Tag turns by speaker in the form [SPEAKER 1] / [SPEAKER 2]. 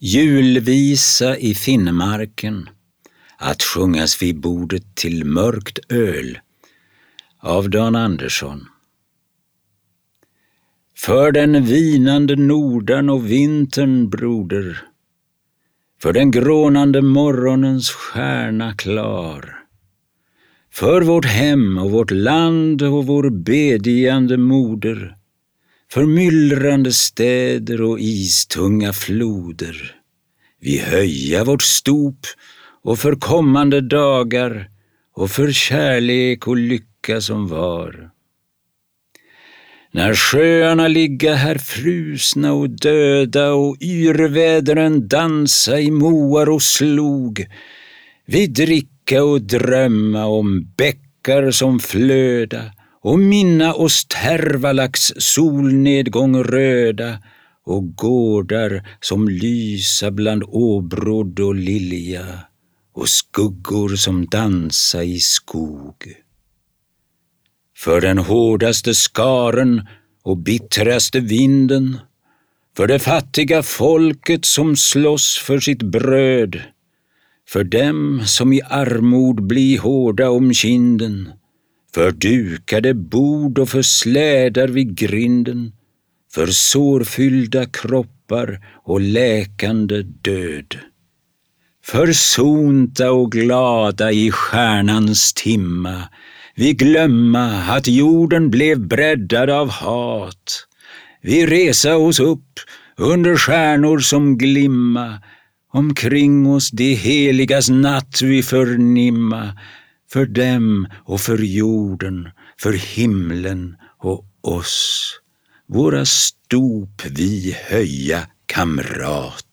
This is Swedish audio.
[SPEAKER 1] Julvisa i Finnmarken att sjungas vid bordet till mörkt öl av Dan Andersson. För den vinande nordan och vintern broder för den grånande morgonens stjärna klar för vårt hem och vårt land och vår bedjande moder för myllrande städer och istunga floder. Vi höja vårt stop och för kommande dagar och för kärlek och lycka som var. När sjöarna ligga här frusna och döda och yrvädren dansa i moar och slog, vi dricka och drömma om bäckar som flöda och minna oss Tervalaks solnedgång röda och gårdar som lysa bland åbrodd och lilja och skuggor som dansa i skog. För den hårdaste skaren och bittraste vinden, för det fattiga folket som slåss för sitt bröd, för dem som i armod blir hårda om kinden, för dukade bord och för slädar vid grinden, för sårfyllda kroppar och läkande död. Försonta och glada i stjärnans timma, vi glömma att jorden blev breddad av hat. Vi resa oss upp under stjärnor som glimma, omkring oss de heligas natt vi förnimma, för dem och för jorden, för himlen och oss. Våra stop vi höja kamrat.